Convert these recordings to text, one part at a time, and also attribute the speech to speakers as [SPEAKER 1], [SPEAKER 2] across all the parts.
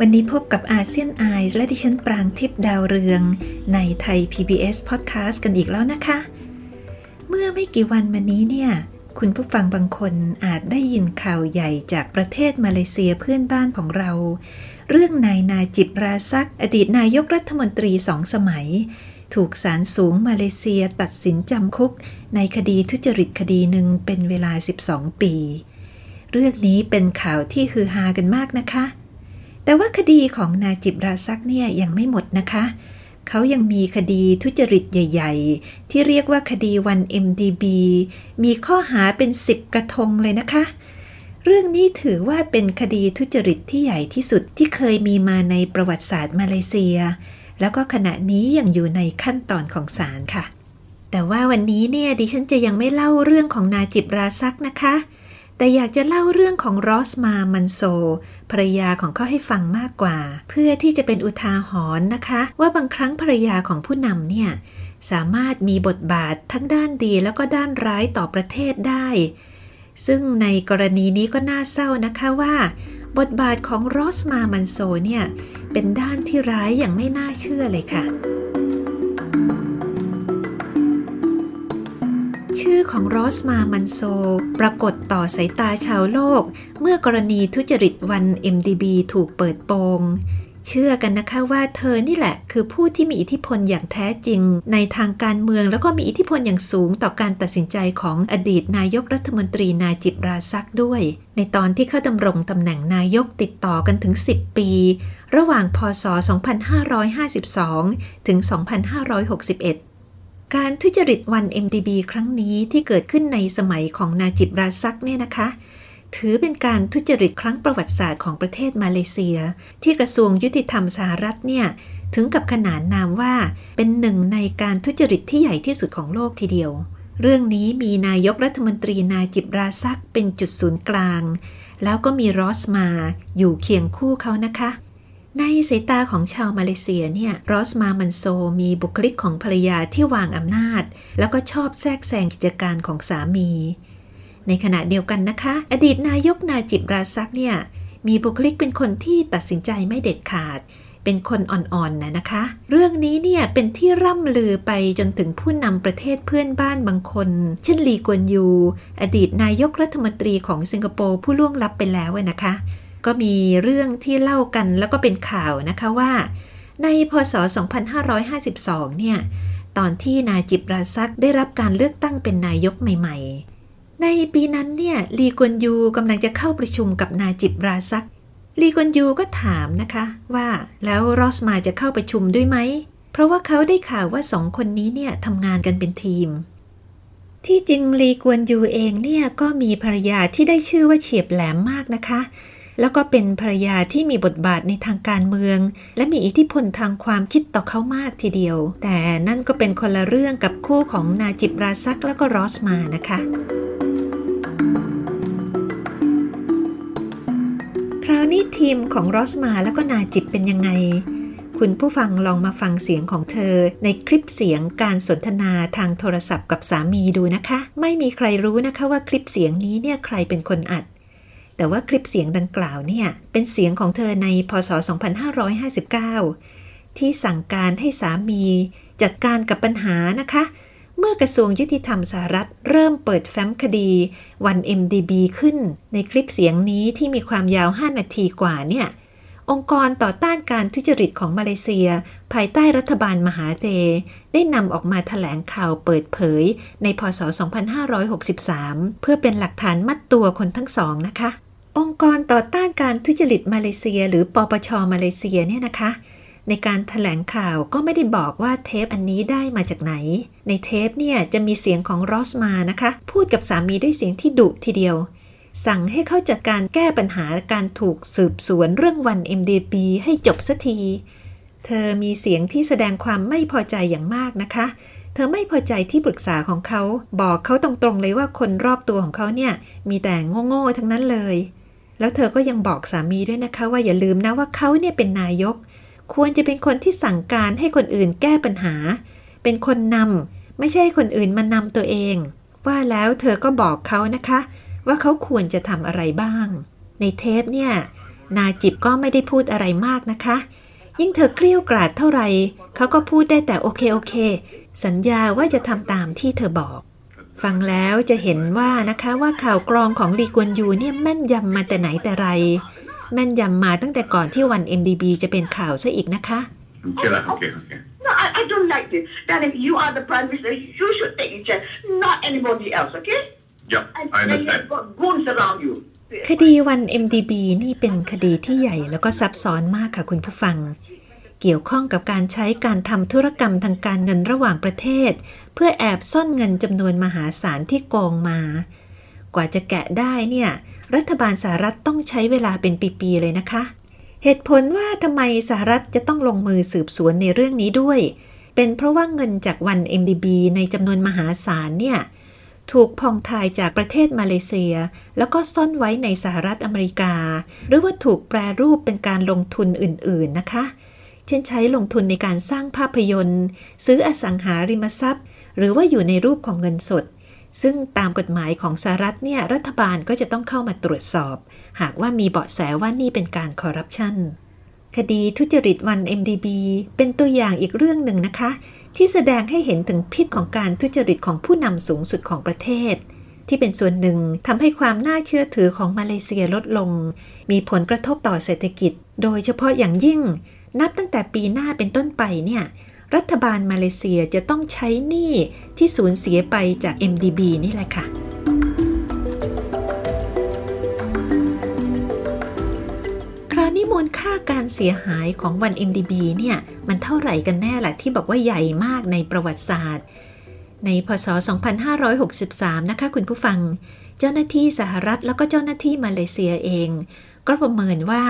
[SPEAKER 1] วันนี้พบกับอาเซียนไอส์และดิฉันปรางทิพย์ดาวเรือง ในไทย PBS Podcast กันอีกแล้วนะคะ เมื่อไม่กี่วันมานี้เนี่ย คุณผู้ฟังบางคนอาจได้ยินข่าวใหญ่จากประเทศมาเลเซียเพื่อนบ้านของเรา เรื่องนายนาจิบราซัก อดีตนายกรัฐมนตรีสองสมัย ถูกศาลสูงมาเลเซียตัดสินจำคุก ในคดีทุจริตคดีหนึ่งเป็นเวลา 12 ปี เรื่องนี้เป็นข่าวที่ฮือฮากันมากนะคะ แต่ว่าคดีของนาจิบราซักเนี่ยยังไม่หมดนะคะ เขายังมีคดีทุจริตใหญ่ ๆ ที่เรียกว่าคดีวัน MDB มีข้อหาเป็น 10 กระทงเลยนะคะ เรื่องนี้ถือว่าเป็นคดีทุจริตที่ใหญ่ที่สุดที่เคยมีมาในประวัติศาสตร์มาเลเซีย แล้วก็ขณะนี้ยังอยู่ในขั้นตอนของศาลค่ะ แต่ว่าวันนี้เนี่ยดิฉันจะยังไม่เล่าเรื่องของนาจิบราซักนะคะ แต่อยากจะเล่าเรื่องของรอสมามันโซภรรยาของเขาให้ฟังมากกว่า เพื่อที่จะเป็นอุทาหรณ์นะคะ ว่าบางครั้งภรรยาของผู้นำเนี่ยสามารถมีบทบาททั้งด้านดีแล้วก็ด้านร้ายต่อประเทศได้ ซึ่งในกรณีนี้ก็น่าเศร้านะคะว่า บทบาทของรอสมามันโซเนี่ยเป็นด้านที่ร้ายอย่างไม่น่าเชื่อเลยค่ะ ชื่อของรอสมามันโซ ปรากฏต่อสายตาชาวโลก เมื่อกรณีทุจริตวัน MDB ถูกเปิดโปง เชื่อกันนะคะว่าเธอนี่แหละ คือผู้ที่มีอิทธิพลอย่างแท้จริง ในทางการเมืองแล้วก็มีอิทธิพลอย่างสูงต่อการตัดสินใจของอดีตนายกรัฐมนตรีนาจิบราซักด้วย ในตอนที่เข้าดำรงตำแหน่งนายกติดต่อกันถึง 10 ปีระหว่างพศ 2552 ถึง 2561 การทุจริตวัน MDB ครั้งนี้ที่เกิดขึ้นในสมัยของนาจิบราซักเนี่ยนะคะ ถือเป็นการทุจริตครั้งประวัติศาสตร์ของประเทศมาเลเซีย ที่กระทรวงยุติธรรมสหรัฐเนี่ยถึงกับขนานนามว่าเป็นหนึ่งในการทุจริตที่ใหญ่ที่สุดของโลกทีเดียว เรื่องนี้มีนายกรัฐมนตรีนาจิบราซักเป็นจุดศูนย์กลาง แล้วก็มีรอสมาอยู่เคียงคู่เขานะคะ ในสายตาของชาวมาเลเซียเนี่ยรอสมามันโซมีบุคลิกของภรรยาที่วางอำนาจ แล้วก็ชอบแทรกแซงกิจการของสามี ในขณะเดียวกันนะคะ อดีตนายกนาจิบราซักเนี่ยมีบุคลิกเป็นคนที่ตัดสินใจไม่เด็ดขาด เป็นคนอ่อนๆนะนะคะ เรื่องนี้เนี่ยเป็นที่ร่ำลือไปจนถึงผู้นำประเทศเพื่อนบ้านบางคน เช่นลีกวนยู อดีตนายกรัฐมนตรีของสิงคโปร์ผู้ล่วงลับไปแล้วนะคะ ก็มีเรื่องที่เล่ากันแล้วก็เป็นข่าวนะคะว่า ในพศ 2552 เนี่ย ตอนที่นาจิบราซักได้รับการเลือกตั้งเป็นนายกใหม่ ๆ ในปีนั้นเนี่ยลีกวนยูกำลังจะเข้าประชุมกับนาจิบราซักลีกวนยูก็ถามนะคะว่าแล้วรอสมาจะเข้าประชุมด้วยไหม เพราะว่าเขาได้ข่าวว่าสองคนนี้เนี่ยทำงานกันเป็นทีม ที่จริงลีกวนยูเองเนี่ยก็มีภรรยาที่ได้ชื่อว่าเฉียบแหลมมากนะคะ แล้วก็เป็นภรรยาที่มีบทบาทในทางการเมือง และมีอิทธิพลทางความคิดต่อเขามากทีเดียว แต่นั่นก็เป็นคนละเรื่องกับคู่ของนาจิบราซักแล้วก็รอสมานะคะ คราวนี้ทีมของรอสมาแล้วก็นาจิบเป็นยังไง คุณผู้ฟังลองมาฟังเสียงของเธอ ในคลิปเสียงการสนทนาทางโทรศัพท์กับสามีดูนะคะ ไม่มีใครรู้นะคะว่าคลิปเสียงนี้เนี่ยใครเป็นคนอัด แต่ว่าคลิปเสียงดังกล่าวเนี่ยเป็นเสียงของเธอในพศ 2559 ที่สั่งการให้สามีจัดการกับปัญหานะคะ เมื่อกระทรวงยุติธรรมสหรัฐ เริ่มเปิดแฟ้มคดีวัน MDB ขึ้น ในคลิปเสียงนี้ที่มีความยาว 5 นาทีกว่าเนี่ยองค์กรต่อต้านการทุจริตของมาเลเซีย ภายใต้รัฐบาลมหาเต ได้นำออกมาถแถลงข่าวเปิดเผยในพศ 2563 เพื่อเป็นหลักฐานมัดตัวคนทั้งสองนะคะ องค์กรต่อต้านการทุจริตมาเลเซีย หรือปปชมาเลเซียเนี่ยนะคะ ในการถแถลงข่าวก็ไม่ได้บอกว่าเทปอันนี้ได้มาจากไหน ในเทปเนี่ยจะมีเสียงของรอสมานะคะ พูดกับสามีด้วยเสียงที่ดุทีเดียว สั่งให้เขาจัดการแก้ปัญหาการถูกสืบสวนเรื่องวัน MDB ให้จบสักทีเธอมีเสียงที่แสดงความไม่พอใจอย่างมากนะคะ เธอไม่พอใจที่ปรึกษาของเขา บอกเขาตรงๆเลยว่าคนรอบตัวของเขาเนี่ย มีแต่โง่ๆทั้งนั้นเลย แล้วเธอก็ยังบอกสามีด้วยนะคะ ว่าอย่าลืมนะว่าเขาเนี่ยเป็นนายก ควรจะเป็นคนที่สั่งการให้คนอื่นแก้ปัญหา เป็นคนนำไม่ใช่คนอื่นมานำตัวเอง ว่าแล้วเธอก็บอกเขานะคะ ว่าเขาควรจะทำอะไรบ้าง ในเทปเนี่ยนาจิบก็ไม่ได้พูดอะไรมากนะคะ ยิ่งเธอเกลี้ยวกราดเท่าไหร่เขาก็พูดได้แต่โอเคโอเค สัญญาว่าจะทำตามที่เธอบอก ฟังแล้วจะเห็นว่านะคะว่าข่าวกรองของลีกวนยูเนี่ยแม่นยำมาแต่ไหนแต่ไร แม่นยำมาตั้งแต่ก่อนที่วัน MDB จะเป็นข่าวซะอีกนะคะ
[SPEAKER 2] Okay, lah, okay, okay.
[SPEAKER 3] No, I, I don't like this. That if you are the prime minister, you should take a chair, not anybody else, okay?
[SPEAKER 2] Yeah,
[SPEAKER 3] And
[SPEAKER 2] I
[SPEAKER 3] then
[SPEAKER 2] understand.
[SPEAKER 3] you've got goons around you.
[SPEAKER 1] คดีวัน MDB นี่เป็นคดีที่ใหญ่แล้วก็ซับซ้อนมากค่ะคุณผู้ฟัง เกี่ยวข้องกับการใช้การทำธุรกรรมทางการเงินระหว่างประเทศ เพื่อแอบซ่อนเงินจำนวนมหาศาลที่โกงมา กว่าจะแกะได้เนี่ยรัฐบาลสหรัฐต้องใช้เวลาเป็นปีๆเลยนะคะ เหตุผลว่าทำไมสหรัฐจะต้องลงมือสืบสวนในเรื่องนี้ด้วย เป็นเพราะว่าเงินจากวัน MDB ในจำนวนมหาศาลเนี่ยถูกพองทายจากประเทศมาเลเซีย แล้วก็ซ่อนไว้ในสหรัฐอเมริกา หรือว่าถูกแปรรูปเป็นการลงทุนอื่นๆนะคะ เช่นใช้ลงทุนในการสร้างภาพยนตร์ ซื้ออสังหาริมทรัพย์ หรือว่าอยู่ในรูปของเงินสด ซึ่งตามกฎหมายของสหรัฐเนี่ยรัฐบาลก็จะต้องเข้ามาตรวจสอบ หากว่ามีเบาะแสว่านี่เป็นการคอร์รัปชันคดีทุจริตวัน MDB เป็นตัวอย่างอีกเรื่องหนึ่งนะคะ ที่แสดงให้เห็นถึงพิษของการทุจริตของผู้นำสูงสุดของประเทศ ที่เป็นส่วนหนึ่งทำให้ความน่าเชื่อถือของมาเลเซียลดลง มีผลกระทบต่อเศรษฐกิจ โดยเฉพาะอย่างยิ่ง นับตั้งแต่ปีหน้าเป็นต้นไปเนี่ยรัฐบาลมาเลเซียจะต้องใช้หนี้ที่สูญเสียไปจาก MDB นี่แหละค่ะ คราวนี้มูลค่าการเสียหายของวัน MDB เนี่ยมันเท่าไหร่กันแน่ล่ะที่บอกว่าใหญ่มากในประวัติศาสตร์ ในพศ 2563 นะคะคุณผู้ฟัง เจ้าหน้าที่สหรัฐแล้วก็เจ้าหน้าที่มาเลเซียเอง ก็ประเมินว่า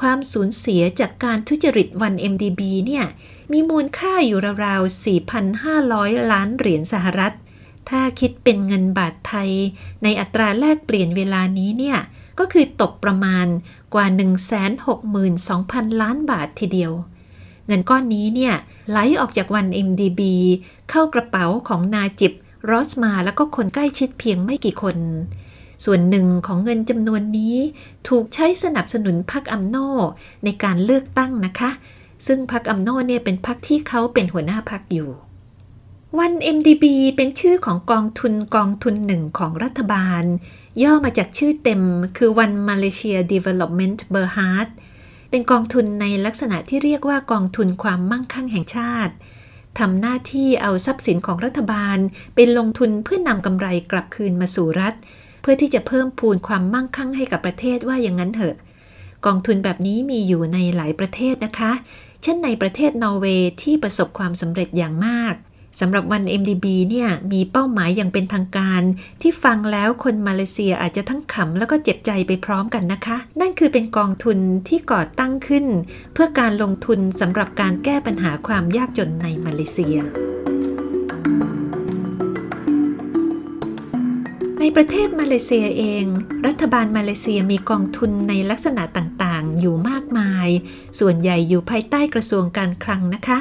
[SPEAKER 1] ความสูญเสียจากการทุจริตวัน MDB เนี่ย มีมูลค่าอยู่ราวๆ 4,500 ล้านเหรียญสหรัฐ ถ้าคิดเป็นเงินบาทไทย ในอัตราแลกเปลี่ยนเวลานี้เนี่ย ก็คือตกประมาณกว่า 162,000 ล้านบาททีเดียว เงินก้อนนี้เนี่ย ไหลออกจากวัน MDB เข้ากระเป๋าของนาจิบรอสมาแล้วก็คนใกล้ชิดเพียงไม่กี่คน ส่วนหนึ่งของเงินจำนวนนี้ถูกใช้สนับสนุนพรรคอัมโนในการเลือกตั้งนะคะ ซึ่งพรรคอัมโนเนี่ยเป็นพรรคที่เขาเป็นหัวหน้าพรรคอยู่วัน MDB เป็นชื่อของกองทุนกองทุนหนึ่งของรัฐบาล ย่อมาจากชื่อเต็มคือ One Malaysia Development Berhad เป็นกองทุนในลักษณะที่เรียกว่ากองทุนความมั่งคั่งแห่งชาติทำหน้าที่เอาทรัพย์สินของรัฐบาล เป็นลงทุนเพื่อนำกำไรกลับคืนมาสู่รัฐ พื่อที่จะเพิ่มพูนความมั่งคั่งให้กับประเทศว่าอย่างนั้นเถอะ กองทุนแบบนี้มีอยู่ในหลายประเทศนะคะ เช่นในประเทศนอร์เวย์ที่ประสบความสำเร็จอย่างมากสำหรับวัน MDB เนี่ยมีเป้าหมายอย่างเป็นทางการ ที่ฟังแล้วคนมาเลเซียอาจจะทั้งขำแล้วก็เจ็บใจไปพร้อมกันนะคะ นั่นคือเป็นกองทุนที่ก่อตั้งขึ้น เพื่อการลงทุนสำหรับการแก้ปัญหาความยากจนในมาเลเซีย ประเทศมาเลเซียเอง รัฐบาลมาเลเซียมีกองทุนในลักษณะต่างๆ อยู่มากมาย ส่วนใหญ่อยู่ภายใต้กระทรวงการคลังนะคะ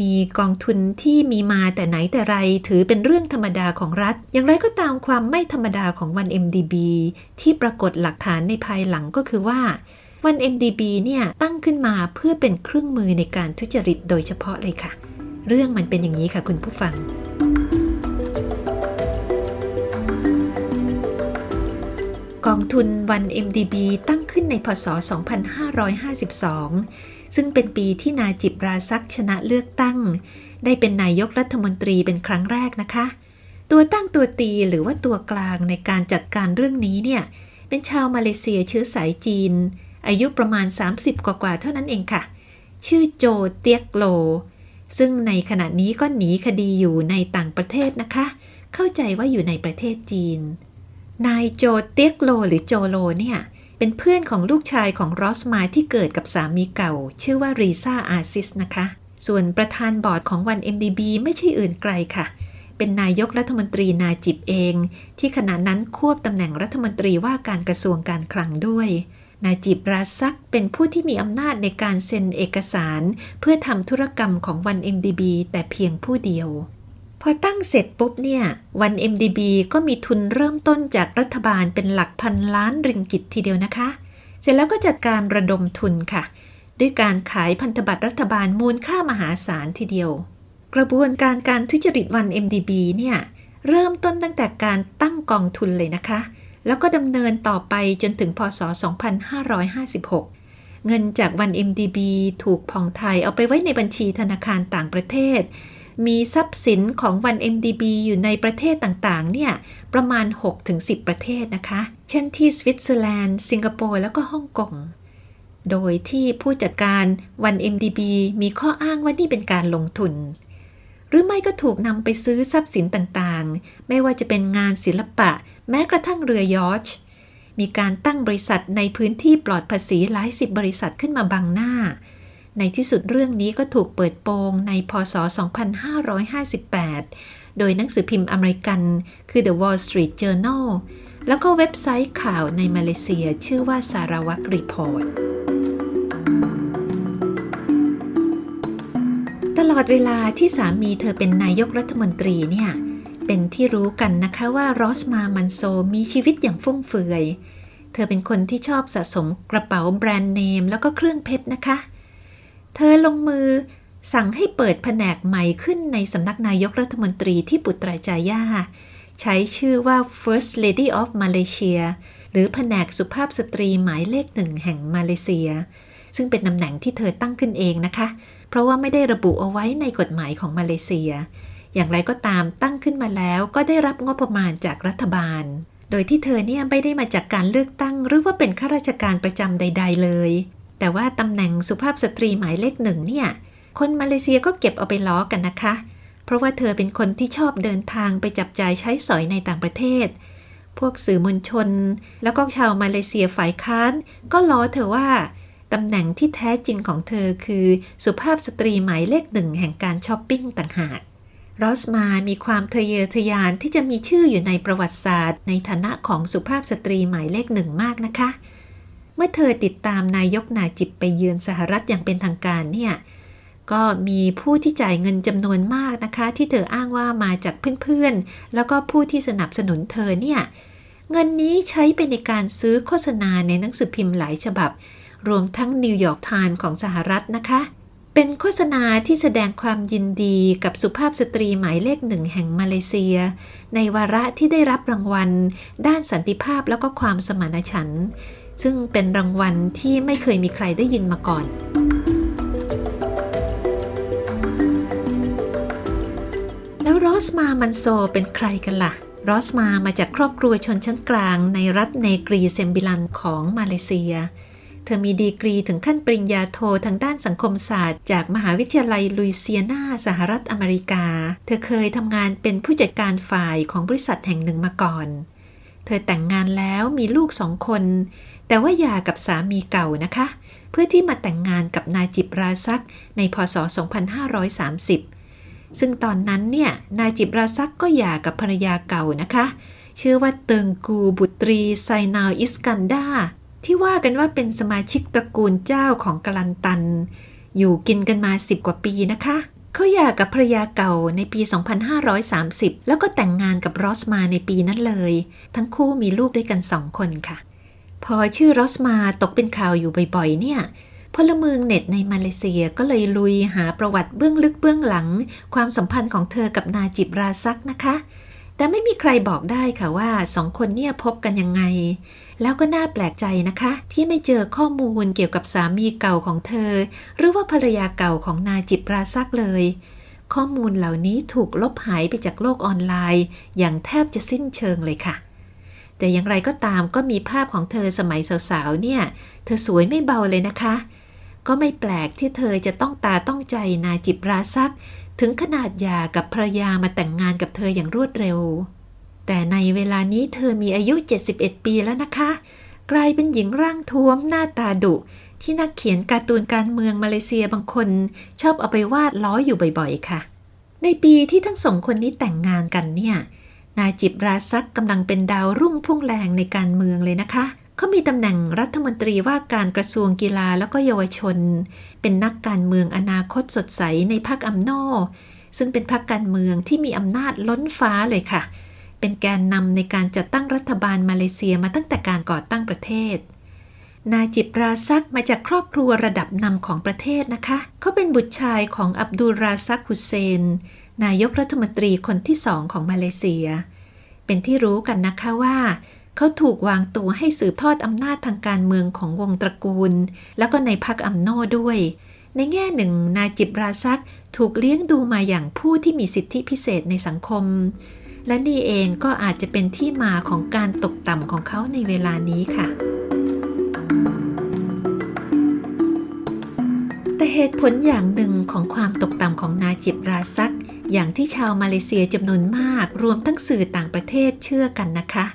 [SPEAKER 1] มีกองทุนที่มีมาแต่ไหนแต่ไรถือเป็นเรื่องธรรมดาของรัฐ อย่างไรก็ตามความไม่ธรรมดาของวัน MDB ที่ปรากฏหลักฐานในภายหลังก็คือว่าวัน MDB เนี่ยตั้งขึ้นมาเพื่อเป็นเครื่องมือในการทุจริตโดยเฉพาะเลยค่ะ เรื่องมันเป็นอย่างนี้ค่ะคุณผู้ฟัง องทุนวัน MDB ตั้งขึ้นในพศ 2552 ซึ่งเป็นปีที่นาจิบราซักชนะเลือกตั้ง ได้เป็นนายกรัฐมนตรีเป็นครั้งแรกนะคะ ตัวตั้งตัวตีหรือว่าตัวกลางในการจัดการเรื่องนี้เนี่ย เป็นชาวมาเลเซียเชื้อสายจีน อายุประมาณ 30 กว่าๆเท่านั้นเองค่ะ ชื่อโจเตียกโล ซึ่งในขณะนี้ก็หนีคดีอยู่ในต่างประเทศนะคะ เข้าใจว่าอยู่ในประเทศจีน นายโจเตียกโลหรือโจโลเนี่ย เป็นเพื่อนของลูกชายของรอสมาที่เกิดกับสามีเก่า ชื่อว่ารีซาอาซิสนะคะ ส่วนประธานบอร์ดของวัน MDB ไม่ใช่อื่นไกลค่ะ เป็นนายกรัฐมนตรีนาจิบเอง ที่ขณะนั้นควบตำแหน่งรัฐมนตรีว่าการกระทรวงการคลังด้วยนาจิบราซักเป็นผู้ที่มีอำนาจในการเซ็นเอกสาร เพื่อทำธุรกรรมของวัน MDB แต่เพียงผู้เดียว อตั้งเสร็จปุ๊บเนี่ย วัน MDB ก็มีทุนเริ่มต้นจากรัฐบาลเป็นหลักพันล้านริงกิตทีเดียวนะคะ เสร็จแล้วก็จัดการระดมทุนค่ะ ด้วยการขายพันธบัตรรัฐบาลมูลค่ามหาศาลทีเดียว กระบวนการการทุจริตวัน MDB เนี่ยเริ่มต้นตั้งแต่การตั้งกองทุนเลยนะคะ แล้วก็ดำเนินต่อไปจนถึงพศ 2556 เงินจากวัน MDB ถูกผ่องไทยเอาไปไว้ในบัญชีธนาคารต่างประเทศ มีทรัพย์สินของวัน MDB อยู่ในประเทศต่างๆ เนี่ย ประมาณ 6-10 ประเทศนะคะ เช่นที่สวิตเซอร์แลนด์ สิงคโปร์แล้วก็ฮ่องกง โดยที่ผู้จัดการวัน MDB มีข้ออ้างว่านี่เป็นการลงทุน หรือไม่ก็ถูกนำไปซื้อทรัพย์สินต่างๆ ไม่ว่าจะเป็นงานศิลปะ แม้กระทั่งเรือยอชมีการตั้งบริษัทในพื้นที่ปลอดภาษีหลายสิบบริษัทขึ้นมาบังหน้า ในที่สุดเรื่องนี้ก็ถูกเปิดโปงในพศ 2558 โดยหนังสือพิมพ์อเมริกัน คือ The Wall Street Journal แล้วก็เว็บไซต์ข่าวในมาเลเซียชื่อว่าสารวัตรรีพอร์ต ตลอดเวลาที่สามีเธอเป็นนายกรัฐมนตรีเนี่ย เป็นที่รู้กันนะคะว่ารอสมามันโซมีชีวิตอย่างฟุ่มเฟือย เธอเป็นคนที่ชอบสะสมกระเป๋าแบรนด์เนมแล้วก็เครื่องเพชรนะคะ เธอลงมือสั่งให้เปิดแผนกใหม่ขึ้นในสำนักนายกรัฐมนตรีที่ปุตราจายา ใช้ชื่อว่า First Lady of Malaysia หรือแผนกสุภาพสตรีหมายเลขหนึ่งแห่งมาเลเซีย ซึ่งเป็นตำแหน่งที่เธอตั้งขึ้นเองนะคะ เพราะว่าไม่ได้ระบุเอาไว้ในกฎหมายของมาเลเซีย อย่างไรก็ตามตั้งขึ้นมาแล้วก็ได้รับงบประมาณจากรัฐบาล โดยที่เธอเนี่ยไม่ได้มาจากการเลือกตั้ง หรือว่าเป็นข้าราชการประจำใด ๆ เลย แต่ว่าตำแหน่งสุภาพสตรีหมายเลขหนึ่งเนี่ย คนมาเลเซียก็เก็บเอาไปล้อกันนะคะ เพราะว่าเธอเป็นคนที่ชอบเดินทางไปจับจ่ายใช้สอยในต่างประเทศ พวกสื่อมวลชน แล้วก็ชาวมาเลเซียฝ่ายค้าน ก็ล้อเธอว่าตำแหน่งที่แท้จริงของเธอคือสุภาพสตรีหมายเลขหนึ่งแห่งการช้อปปิ้งต่างหากรอสมาห์มีความทะเยอทะยานที่จะมีชื่ออยู่ในประวัติศาสตร์ ในฐานะของสุภาพสตรีหมายเลขหนึ่งมากนะคะ เมื่อเธอติดตามนายกนาจิบไปเยือนสหรัฐอย่างเป็นทางการเนี่ยก็มีผู้ที่จ่ายเงินจำนวนมากนะคะ ที่เธออ้างว่ามาจากเพื่อนๆ แล้วก็ผู้ที่สนับสนุนเธอเนี่ยเงินนี้ใช้ไปในการซื้อโฆษณาในหนังสือพิมพ์หลายฉบับ รวมทั้งนิวยอร์กไทม์ของสหรัฐนะคะ เป็นโฆษณาที่แสดงความยินดีกับสุภาพสตรีหมายเลขหนึ่งแห่งมาเลเซีย ในวาระที่ได้รับรางวัล ด้านสันติภาพแล้วก็ความสมานฉันท์ ซึ่งเป็นรางวัลที่ไม่เคยมีใครได้ยินมาก่อน แล้วรอสมาห์ มันโซร์เป็นใครกันล่ะ รอสมาห์มาจากครอบครัวชนชั้นกลางในรัฐเนกรีเซมบิลันของมาเลเซีย เธอมีดีกรีถึงขั้นปริญญาโททางด้านสังคมศาสตร์ จากมหาวิทยาลัยลุยเซียนาสหรัฐอเมริกา เธอเคยทำงานเป็นผู้จัดการฝ่ายของบริษัทแห่งหนึ่งมาก่อน เธอแต่งงานแล้วมีลูกสองคน แต่ว่าหย่ากับสามีเก่านะคะ เพื่อที่มาแต่งงานกับนาจิบราซักในพศ 2530 ซึ่งตอนนั้นเนี่ยนายจิบราซักก็หย่ากับภรรยาเก่านะคะ ชื่อว่าเติงกูบุตรีไซนาวอิสกันดาที่ว่ากันว่าเป็นสมาชิกตระกูลเจ้าของกลันตัน อยู่กินกันมา 10 กว่าปีนะคะเขาหย่ากับภรรยาเก่าในปี 2530 แล้วก็แต่งงานกับรอสมาในปีนั้นเลย ทั้งคู่มีลูกด้วยกันสองคนค่ะ พอชื่อรอสมาตกเป็นข่าวอยู่บ่อยๆ เนี่ยพลเมืองเน็ตในมาเลเซียก็เลยลุยหาประวัติเบื้องลึกเบื้องหลัง ความสัมพันธ์ของเธอกับนาจิบราซักนะคะ แต่ไม่มีใครบอกได้ค่ะว่าสองคนเนี่ยพบกันยังไง แล้วก็น่าแปลกใจนะคะ ที่ไม่เจอข้อมูลเกี่ยวกับสามีเก่าของเธอ หรือว่าภรรยาเก่าของนาจิบราซักเลย ข้อมูลเหล่านี้ถูกลบหายไปจากโลกออนไลน์ อย่างแทบจะสิ้นเชิงเลยค่ะ แต่อย่างไรก็ตามก็มีภาพของเธอสมัยสาวๆเนี่ย เธอสวยไม่เบาเลยนะคะ ก็ไม่แปลกที่เธอจะต้องตาต้องใจนาจิบราซัก ถึงขนาดหย่ากับภรรยามาแต่งงานกับเธออย่างรวดเร็ว แต่ในเวลานี้เธอมีอายุ 71 ปีแล้วนะคะ กลายเป็นหญิงร่างท้วมหน้าตาดุ ที่นักเขียนการ์ตูนการเมืองมาเลเซียบางคน ชอบเอาไปวาดล้ออยู่บ่อยๆ ค่ะ ในปีที่ทั้งสองคนนี้แต่งงานกันเนี่ย นายจิบราซักกำลังเป็นดาวรุ่งพุ่งแรงในการเมืองเลยนะคะ เขามีตำแหน่งรัฐมนตรีว่าการกระทรวงกีฬาแล้วก็เยาวชน เป็นนักการเมืองอนาคตสดใสในพรรคอัมโนซึ่งเป็นพรรคการเมืองที่มีอำนาจล้นฟ้าเลยค่ะ เป็นแกนนำในการจัดตั้งรัฐบาลมาเลเซียมาตั้งแต่การก่อตั้งประเทศนายจิบราซักมาจากครอบครัวระดับนำของประเทศนะคะ เขาเป็นบุตรชายของอับดุลราซักฮุเซน นายกรัฐมนตรีคนที่สองของมาเลเซีย เป็นที่รู้กันนะคะว่า เขาถูกวางตัวให้สืบทอดอำนาจทางการเมืองของวงตระกูล แล้วก็ในพรรคอัมโนด้วย ในแง่หนึ่ง นายจิบราซักถูกเลี้ยงดูมาอย่างผู้ที่มีสิทธิพิเศษในสังคม และนี่เองก็อาจจะเป็นที่มาของการตกต่ำของเขาในเวลานี้ค่ะแต่เหตุผลอย่างหนึ่งของความตกต่ำของนาจิบราซัก อย่างที่ชาวมาเลเซียจำนวนมากรวมทั้งสื่อต่างประเทศเชื่อกันนะคะ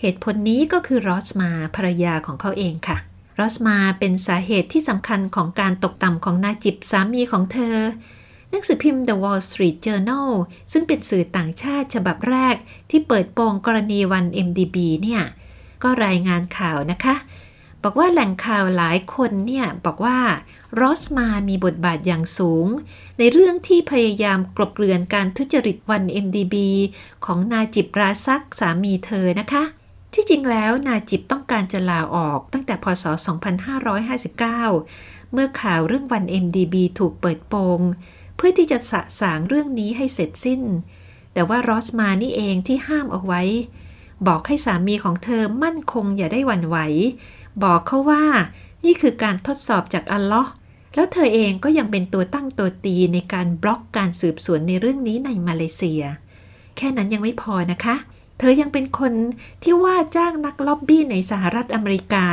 [SPEAKER 1] เหตุผลนี้ก็คือรอสมาภรรยาของเขาเองค่ะ รอสมาเป็นสาเหตุที่สำคัญของการตกต่ำของนาจิบสามีของเธอหนังสือพิมพ์ The Wall Street Journal ซึ่งเป็นสื่อต่างชาติฉบับแรกที่เปิดโปงกรณีวัน MDB เนี่ย ก็รายงานข่าวนะคะ บอกว่าแหล่งข่าวหลายคนเนี่ยบอกว่ารอสมามีบทบาทอย่างสูง ในเรื่องที่พยายามกลบเกลื่อนการทุจริตวัน MDB ของนาจิบราซักสามีเธอนะคะ ที่จริงแล้วนาจิบต้องการจะลาออกตั้งแต่พศ 2559 เมื่อข่าวเรื่องวัน MDB ถูกเปิดโปง เพื่อที่จะสะสางเรื่องนี้ให้เสร็จสิ้น แต่ว่ารอสมานี่เองที่ห้ามเอาไว้ บอกให้สามีของเธอมั่นคงอย่าได้หวั่นไหว บอกเขาว่า นี่คือการทดสอบจากอัลลอฮ์แล้วเธอเองก็ยังเป็นตัวตั้งตัวตีในการบล็อกการสืบสวนในเรื่องนี้ในมาเลเซีย แค่นั้นยังไม่พอนะคะ เธอยังเป็นคนที่ว่าจ้างนักล็อบบี้ในสหรัฐอเมริกา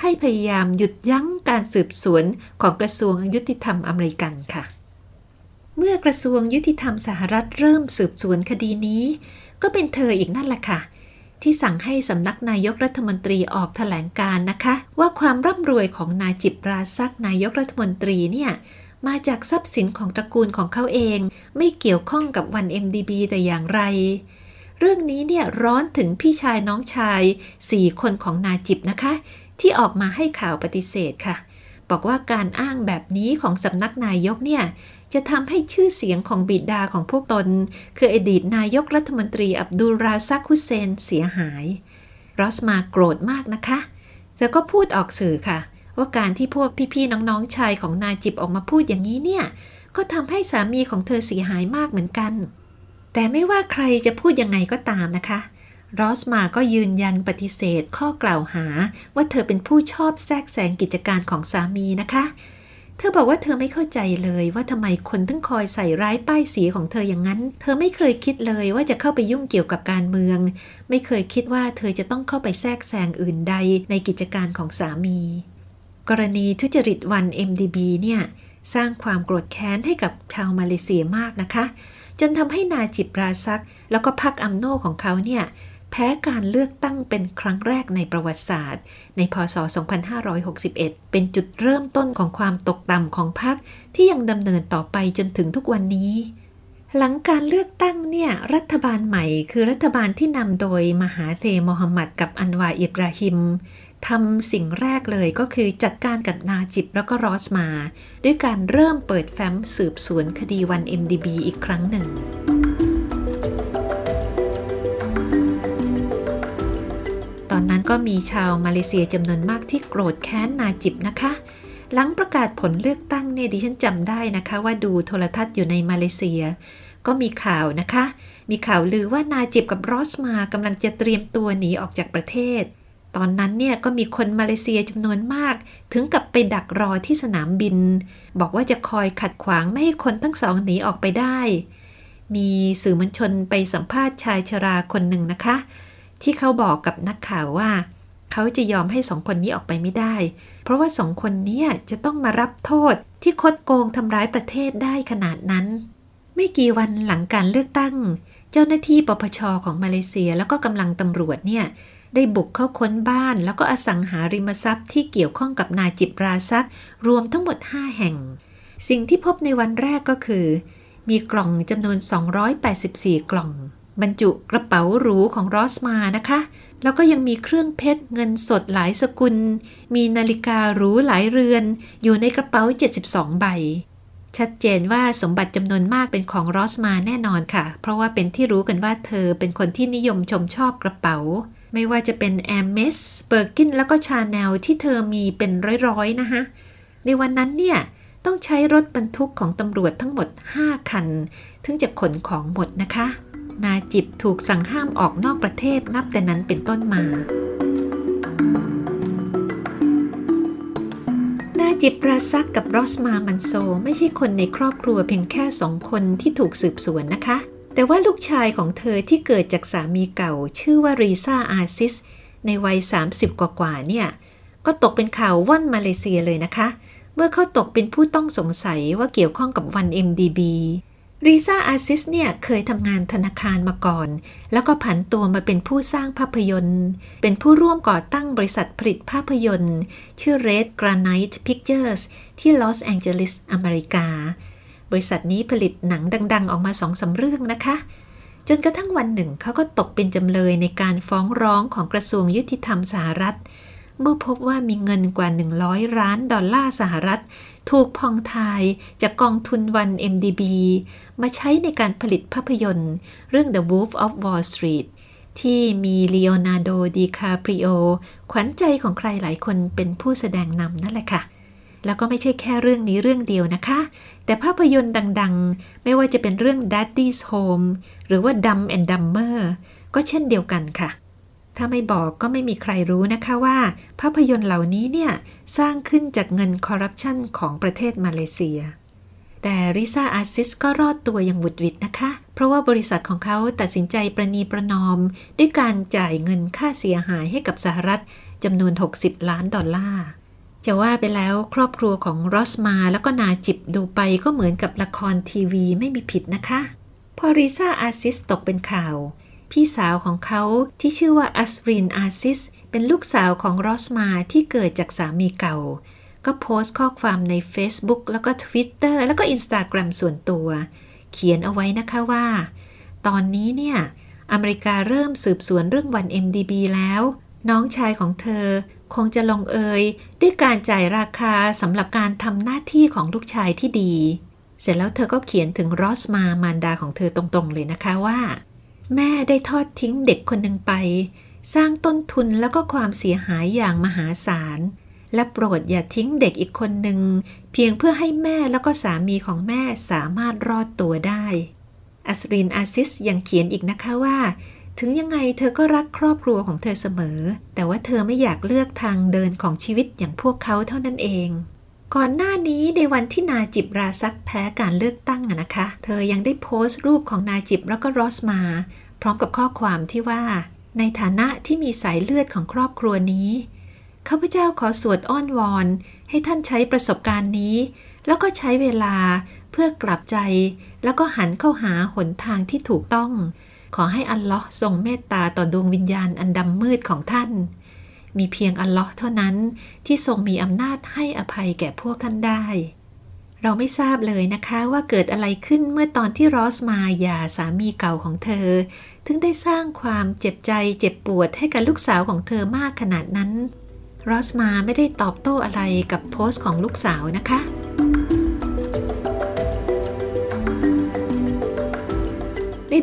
[SPEAKER 1] ให้พยายามหยุดยั้งการสืบสวนของกระทรวงยุติธรรมอเมริกันค่ะ เมื่อกระทรวงยุติธรรมสหรัฐเริ่มสืบสวนคดีนี้ ก็เป็นเธออีกนั่นแหละค่ะ ที่สั่งให้สำนักนายกรัฐมนตรีออกแถลงการนะคะ ว่าความร่ำรวยของนายจิบราซักนายกรัฐมนตรีเนี่ยมาจากทรัพย์สินของตระกูลของเขาเอง ไม่เกี่ยวข้องกับวัน MDB แต่อย่างไร เรื่องนี้เนี่ยร้อนถึงพี่ชายน้องชาย4คนของนาจิบนะคะ ที่ออกมาให้ข่าวปฏิเสธค่ะ บอกว่าการอ้างแบบนี้ของสำนักนายกเนี่ย จะทำให้ชื่อเสียงของบิดาของพวกตน คืออดีตนายกรัฐมนตรีอับดุลราซักฮุเซนเสียหาย รอสมาโกรธมากนะคะ เธอก็พูดออกสื่อค่ะ ว่าการที่พวกพี่ๆน้องๆชายของนาจิบออกมาพูดอย่างนี้เนี่ย ก็ทำให้สามีของเธอเสียหายมากเหมือนกัน แต่ไม่ว่าใครจะพูดยังไงก็ตามนะคะ รอสมาก็ยืนยันปฏิเสธข้อกล่าวหาว่าเธอเป็นผู้ชอบแทรกแซงกิจการของสามีนะคะเเธอบอกว่าเธอไม่เข้าใจเลยว่าทำไมคนถึงคอยใส่ร้ายป้ายสีของเธออย่างนั้น เธอไม่เคยคิดเลยว่าจะเข้าไปยุ่งเกี่ยวกับการเมือง ไม่เคยคิดว่าเธอจะต้องเข้าไปแทรกแซงอื่นใดในกิจการของสามี กรณีทุจริตวัน MDB เนี่ยสร้างความโกรธแค้นให้กับชาวมาเลเซียมากนะคะ จนทำให้นาจิบราซัก แล้วก็พรรคอัมโนของเขาเนี่ย แพ้การเลือกตั้งเป็นครั้งแรกในประวัติศาสตร์ ในพศ 2561 เป็นจุดเริ่มต้นของความตกต่ำของพรรคที่ยังดำเนินต่อไปจนถึงทุกวันนี้ หลังการเลือกตั้งเนี่ยรัฐบาลใหม่คือรัฐบาลที่นำโดยมหาเทมฮัมหมัดกับอันวาอิบราฮิมทำสิ่งแรกเลยก็คือจัดการกับนาจิบแล้วก็รอสมา ด้วยการเริ่มเปิดแฟ้มสืบสวนคดีวัน MDB อีกครั้งหนึ่ง อนนั้นก็มีชาวมาเลเซียจำนวนมากที่โกรธแค้นนาจิบนะคะ หลังประกาศผลเลือกตั้งเนี่ยดิฉันจำได้นะคะ ว่าดูโทรทัศน์อยู่ในมาเลเซีย ก็มีข่าวนะคะ มีข่าวลือว่านาจิบกับรอสมากำลังจะเตรียมตัวหนีออกจากประเทศ ตอนนั้นเนี่ยก็มีคนมาเลเซียจำนวนมาก ถึงกับไปดักรอที่สนามบิน บอกว่าจะคอยขัดขวางไม่ให้คนทั้งสองหนีออกไปได้ มีสื่อมวลชนไปสัมภาษณ์ชายชราคนหนึ่งนะคะ ที่เขาบอกกับนักข่าวว่า เขาจะยอมให้สองคนนี้ออกไปไม่ได้ เพราะว่าสองคนนี้จะต้องมารับโทษที่คดโกงทำร้ายประเทศได้ขนาดนั้น ไม่กี่วันหลังการเลือกตั้ง เจ้าหน้าที่ปปชของมาเลเซียแล้วก็กำลังตำรวจเนี่ยได้บุกเข้าค้นบ้านแล้วก็อสังหาริมทรัพย์ที่เกี่ยวข้องกับนาจิบราซัก รวมทั้งหมด 5 แห่ง สิ่งที่พบในวันแรกก็คือ มีกล่องจำนวน 284 กล่อง บรรจุกระเป๋าหรูของรอสมาห์นะคะ แล้วก็ยังมีเครื่องเพชรเงินสดหลายสกุล มีนาฬิกาหรูหลายเรือน อยู่ในกระเป๋า 72 ใบ ชัดเจนว่าสมบัติจำนวนมากเป็นของรอสมาห์แน่นอนค่ะ เพราะว่าเป็นที่รู้กันว่าเธอเป็นคนที่นิยมชมชอบกระเป๋า ไม่ว่าจะเป็น Hermès Birkin แล้วก็ชาแนลที่เธอมีเป็นร้อยๆนะคะในวันนั้นเนี่ยต้องใช้รถบรรทุกของตำรวจทั้งหมด 5 คัน ถึงจะขนของหมดนะคะ นาจิบถูกสั่งห้ามออกนอกประเทศนับแต่นั้นเป็นต้นมา นาจิบราซักกับรอสมามันโซไม่ใช่คนในครอบครัวเพียงแค่สองคนที่ถูกสืบสวนนะคะ แต่ว่าลูกชายของเธอที่เกิดจากสามีเก่า ชื่อว่ารีซาอาซิส ในวัย 30 กว่าๆเนี่ย ก็ตกเป็นข่าวว่อนมาเลเซียเลยนะคะ เมื่อเขาตกเป็นผู้ต้องสงสัยว่าเกี่ยวข้องกับวัน MDB รีซาอาซิสเนี่ยเคยทำงานธนาคารมาก่อน แล้วก็ผันตัวมาเป็นผู้สร้างภาพยนตร์ เป็นผู้ร่วมก่อตั้งบริษัทผลิตภาพยนตร์ ชื่อ Red Granite Pictures ที่ลอสแองเจลิสอเมริกา บริษัทนี้ผลิตหนังดัง ๆ ออกมาสองสามเรื่องนะคะ จนกระทั่งวันหนึ่งเขาก็ตกเป็นจำเลยในการฟ้องร้องของกระทรวงยุติธรรมสหรัฐ เมื่อพบว่ามีเงินกว่า 100ล้านดอลลาร์สหรัฐ ถูกพองทายจากกองทุนวัน MDB มาใช้ในการผลิตภาพยนตร์ เรื่อง The Wolf of Wall Street ที่มีลีโอนาร์โดดีคาปริโอ ขวัญใจของใครหลายคนเป็นผู้แสดงนำนั่นแหละค่ะ แล้วก็ไม่ใช่แค่เรื่องนี้เรื่องเดียวนะคะ แต่ภาพยนตร์ดังๆ ไม่ว่าจะเป็นเรื่อง Daddy's Home หรือว่า Dumb and Dumber ก็เช่นเดียวกันค่ะ ถ้าไม่บอกก็ไม่มีใครรู้นะคะว่า ภาพยนตร์เหล่านี้เนี่ยสร้างขึ้นจากเงินคอร์รัปชันของประเทศมาเลเซีย แต่ริซาอาซิสก็รอดตัวอย่างบุดวิดนะคะ เพราะว่าบริษัทของเขาตัดสินใจประนีประนอม ด้วยการจ่ายเงินค่าเสียหายให้กับสหรัฐจำนวน 60 ล้านดอลลาร์จะว่าไปแล้วครอบครัวของรอสมาแล้วก็นาจิบดูไปก็เหมือนกับละครทีวีไม่มีผิดนะคะ พอริซาอาซิสตกเป็นข่าว พี่สาวของเขาที่ชื่อว่าอัสรินอาซิส เป็นลูกสาวของรอสมาที่เกิดจากสามีเก่า ก็โพสต์ข้อความใน Facebook แล้วก็ Twitter แล้วก็ Instagram ส่วนตัว เขียนเอาไว้นะคะว่า ตอนนี้เนี่ย อเมริกาเริ่มสืบสวนเรื่องวัน MDB แล้ว น้องชายของเธอคงจะลงเอยด้วยการจ่ายราคาสำหรับการทำหน้าที่ของลูกชายที่ดี เสร็จแล้วเธอก็เขียนถึงรอสมามารดาของเธอตรงๆเลยนะคะว่า แม่ได้ทอดทิ้งเด็กคนหนึ่งไป สร้างต้นทุนแล้วก็ความเสียหายอย่างมหาศาล และโปรดอย่าทิ้งเด็กอีกคนหนึ่ง เพียงเพื่อให้แม่แล้วก็สามีของแม่สามารถรอดตัวได้ อัสรินอาซิสยังเขียนอีกนะคะว่า ถึงยังไงเธอก็รักครอบครัวของเธอเสมอ แต่ว่าเธอไม่อยากเลือกทางเดินของชีวิตอย่างพวกเขาเท่านั้นเอง ก่อนหน้านี้ในวันที่นาจิบราซักแพ้การเลือกตั้งนะคะ เธอยังได้โพสต์รูปของนาจิบแล้วก็รอสมา พร้อมกับข้อความที่ว่า ในฐานะที่มีสายเลือดของครอบครัวนี้ข้าพเจ้าขอสวดอ้อนวอน ให้ท่านใช้ประสบการณ์นี้ แล้วก็ใช้เวลาเพื่อกลับใจ แล้วก็หันเข้าหาหนทางที่ถูกต้อง ขอให้อัลลอฮ์ทรงเมตตาต่อดวงวิญญาณอันดำมืดของท่าน มีเพียงอัลลอฮ์เท่านั้นที่ทรงมีอำนาจให้อภัยแก่พวกท่านได้ เราไม่ทราบเลยนะคะว่าเกิดอะไรขึ้นเมื่อตอนที่รอสมาหย่าสามีเก่าของเธอ ถึงได้สร้างความเจ็บใจเจ็บปวดให้กับลูกสาวของเธอมากขนาดนั้นรอสมาไม่ได้ตอบโต้อะไรกับโพสต์ของลูกสาวนะคะ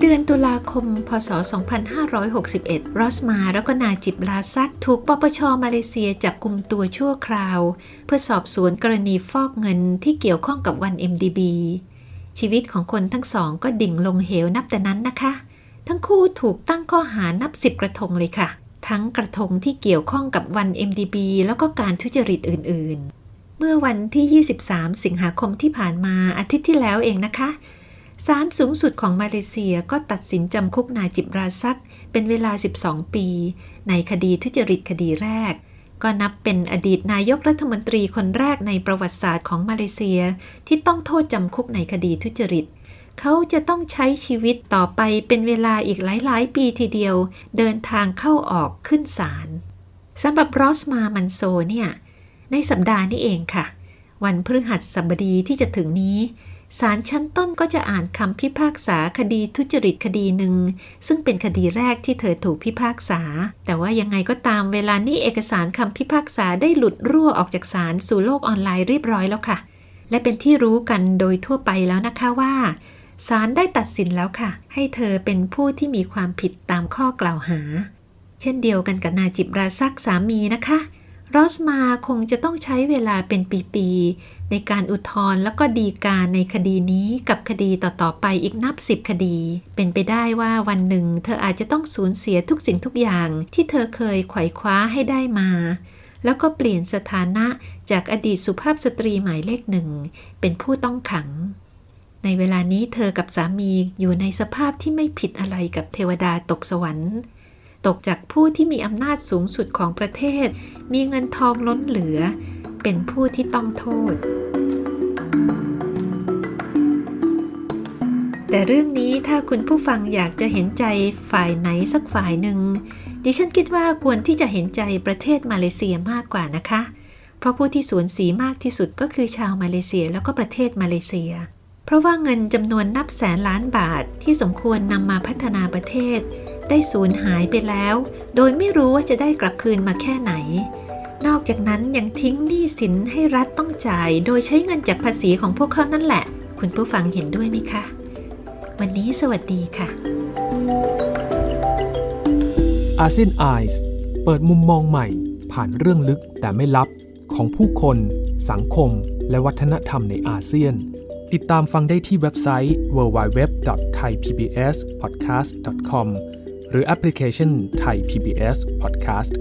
[SPEAKER 1] เดือนตุลาคม พศ 2561 รอสมาแล้วก็นาจิบลาซัก ถูกปปชมาเลเซียจับกลุ่มตัวชั่วคราว เพื่อสอบสวนกรณีฟอกเงินที่เกี่ยวข้องกับวัน MDB ชีวิตของคนทั้งสองก็ดิ่งลงเหวนับแต่นั้นนะคะ ทั้งคู่ถูกตั้งข้อหานับสิบกระทงเลยค่ะ ทั้งกระทงที่เกี่ยวข้องกับวัน MDB แล้วก็การทุจริตอื่น ๆ เมื่อวันที่ 23 สิงหาคมที่ผ่านมาอาทิตย์ที่แล้วเองนะคะ ศาลสูงสุดของมาเลเซียก็ตัดสินจำคุกนายจิบราซัก เป็นเวลา 12 ปี ในคดีทุจริตคดีแรก ก็นับเป็นอดีตนายกรัฐมนตรีคนแรกในประวัติศาสตร์ของมาเลเซีย ที่ต้องโทษจำคุกในคดีทุจริต เขาจะต้องใช้ชีวิตต่อไปเป็นเวลาอีกหลาย ๆ ปีทีเดียว เดินทางเข้าออกขึ้นศาลสำหรับรอสมามันโซเนี่ยในสัปดาห์นี้เองค่ะ วันพฤหัสบดีที่จะถึงนี้ ศาลชั้นต้นก็จะอ่านคำพิพากษาคดีทุจริตคดีหนึ่ง ซึ่งเป็นคดีแรกที่เธอถูกพิพากษา แต่ว่ายังไงก็ตามเวลานี้เอกสารคำพิพากษาได้หลุดรั่วออกจากศาลสู่โลกออนไลน์เรียบร้อยแล้วค่ะ และเป็นที่รู้กันโดยทั่วไปแล้วนะคะว่าศาลได้ตัดสินแล้วค่ะ ให้เธอเป็นผู้ที่มีความผิดตามข้อกล่าวหา เช่นเดียวกันกับนาจิบราซักสามีนะคะรอสมาคงจะต้องใช้เวลาเป็นปี ๆ ในการอุทธรณ์แล้วก็ดีการในคดีนี้กับคดีต่อๆไปอีกนับสิบคดี เป็นไปได้ว่าวันหนึ่ง เธออาจจะต้องสูญเสียทุกสิ่งทุกอย่างที่เธอเคยไขว่คว้าให้ได้มา แล้วก็เปลี่ยนสถานะจากอดีตสุภาพสตรีหมายเลขหนึ่งเป็นผู้ต้องขัง ในเวลานี้เธอกับสามีอยู่ในสภาพที่ไม่ผิดอะไรกับเทวดาตกสวรรค์ ตกจากผู้ที่มีอำนาจสูงสุดของประเทศ มีเงินทองล้นเหลือ เป็นผู้ที่ต้องโทษ แต่เรื่องนี้ถ้าคุณผู้ฟังอยากจะเห็นใจฝ่ายไหนสักฝ่ายหนึ่งดิฉันคิดว่าควรที่จะเห็นใจประเทศมาเลเซียมากกว่านะคะ เพราะผู้ที่สูญเสียมากที่สุดก็คือชาวมาเลเซียแล้วก็ประเทศมาเลเซีย เพราะว่าเงินจำนวนนับแสนล้านบาทที่สมควรนำมาพัฒนาประเทศ ได้สูญหายไปแล้ว โดยไม่รู้ว่าจะได้กลับคืนมาแค่ไหน นอกจากนั้นยังทิ้งหนี้สินให้รัฐต้องจ่าย โดยใช้เงินจากภาษีของพวกเขานั่นแหละ คุณผู้ฟังเห็นด้วยไหมคะ วันนี้สวัสดีค่ะ
[SPEAKER 4] อาเซียนไอส์เปิดมุมมองใหม่ ผ่านเรื่องลึกแต่ไม่ลับของผู้คน สังคม และวัฒนธรรมในอาเซียน ติดตามฟังได้ที่เว็บไซต์ www.thaipbspodcast.com หรือแอปพลิเคชัน Thai PBS Podcast